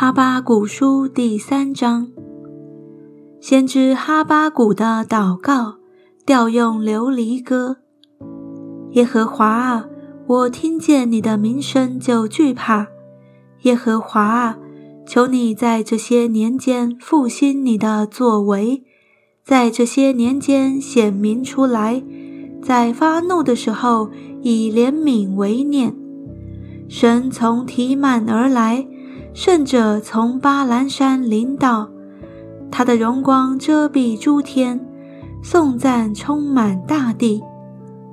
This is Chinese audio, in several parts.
哈巴谷书第三章，先知哈巴谷的祷告，调用琉璃歌。耶和华啊，我听见你的名声就惧怕。耶和华啊，求你在这些年间复兴你的作为，在这些年间显明出来，在发怒的时候以怜悯为念。神从提曼而来。圣者从巴兰山临到，他的荣光遮蔽诸天，颂赞充满大地。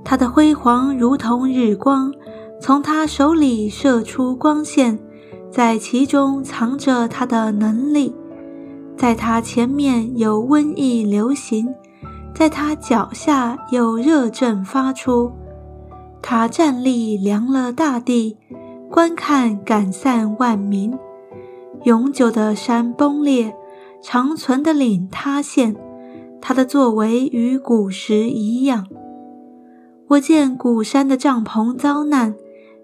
他的辉煌如同日光，从他手里射出光线，在其中藏着他的能力。在他前面有瘟疫流行，在他脚下有热症发出。他站立量了大地，观看赶散万民。永久的山崩裂，长存的岭塌陷，它的作为与古时一样。我见古山的帐篷遭难，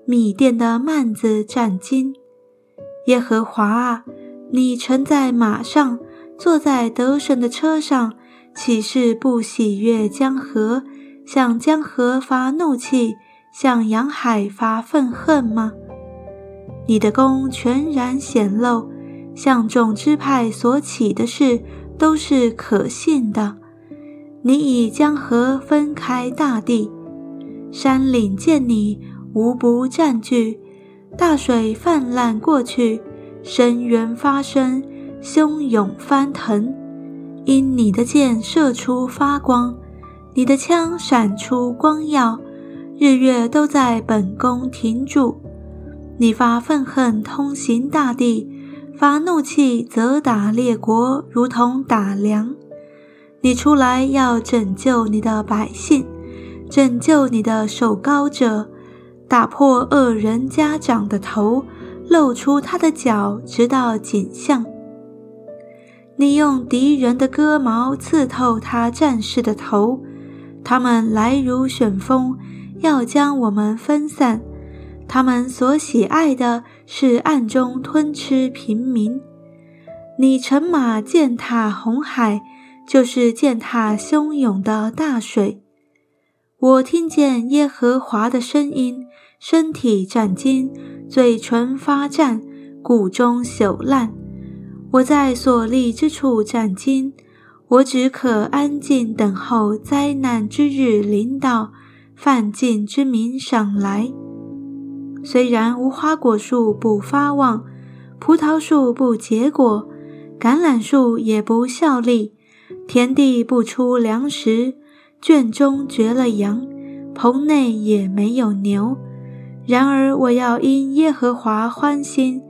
米店的幔子战惊。耶和华啊，你乘在马上，坐在得胜的车上，岂是不喜悦江河，向江河发怒气，向洋海发愤恨吗？你的功全然显露。向众支派所起的事都是可信的。你以江河分开大地，山岭见你无不占据。大水泛滥过去，深渊发生，汹涌翻腾。因你的箭射出发光，你的枪闪出光耀，日月都在本宫停住。你发愤恨通行大地。发怒气，则打列国，如同打粮。你出来要拯救你的百姓，拯救你的守高者，打破恶人家长的头，露出他的脚，直到颈项。你用敌人的戈矛刺透他战士的头，他们来如旋风，要将我们分散。他们所喜爱的是暗中吞吃平民。你乘马践踏红海，就是践踏汹涌的大水。我听见耶和华的声音，身体战惊，嘴唇发战，骨中朽烂。我在所立之处战惊，我只可安静等候灾难之日临到，犯禁之民上来。虽然无花果树不发旺，葡萄树不结果，橄榄树也不效力，田地不出粮食，圈中绝了羊，棚内也没有牛。然而我要因耶和华欢心，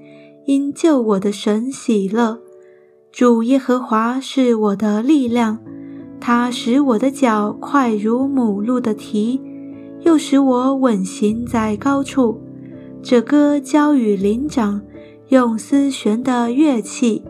因救我的神喜乐。主耶和华是我的力量，他使我的脚快如母鹿的蹄，又使我稳行在高处。这歌交与灵长，用丝弦的乐器。